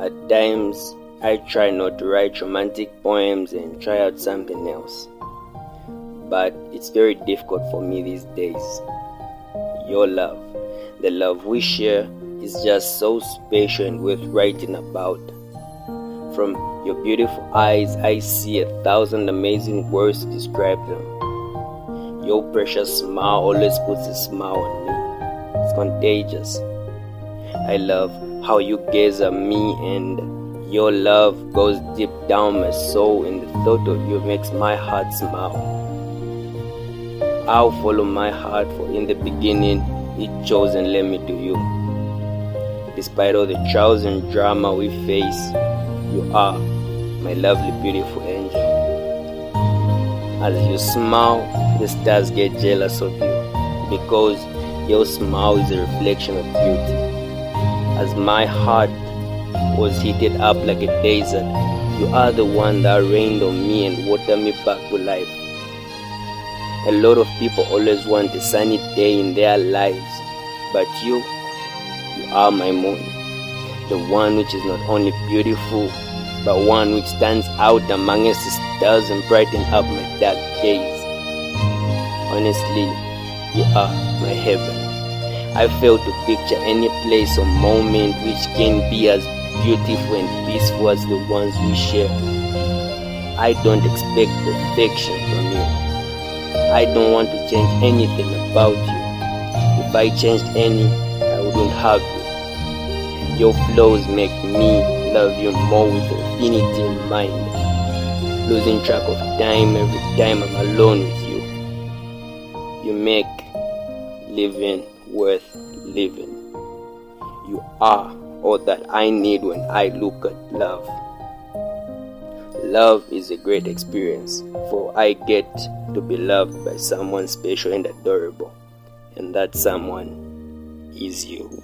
At times, I try not to write romantic poems and try out something else. But it's very difficult for me these days. Your love, the love we share, is just so special and worth writing about. From your beautiful eyes, I see a thousand amazing words to describe them. Your precious smile always puts a smile on me. It's contagious. I love how you gaze at me and your love goes deep down my soul, and the thought of you makes my heart smile. I'll follow my heart, for in the beginning it chose and led me to you. Despite all the trials and drama we face, you are my lovely, beautiful angel. As you smile, the stars get jealous of you because your smile is a reflection of beauty. As my heart was heated up like a desert. You are the one that rained on me and watered me back to life. A lot of people always want a sunny day in their lives, but you, you are my moon, the one which is not only beautiful, but one which stands out amongst the stars and brighten up my dark days. Honestly, you are my heaven. I fail to picture any place or moment which can be as beautiful and peaceful as the ones we share. I don't expect perfection from you. I don't want to change anything about you. If I changed any, I wouldn't have you. Your flaws make me love you more with infinity in mind. Losing track of time every time I'm alone with you. You make living worth living. You are all that I need when I look at love. Love is a great experience, for I get to be loved by someone special and adorable, and that someone is you.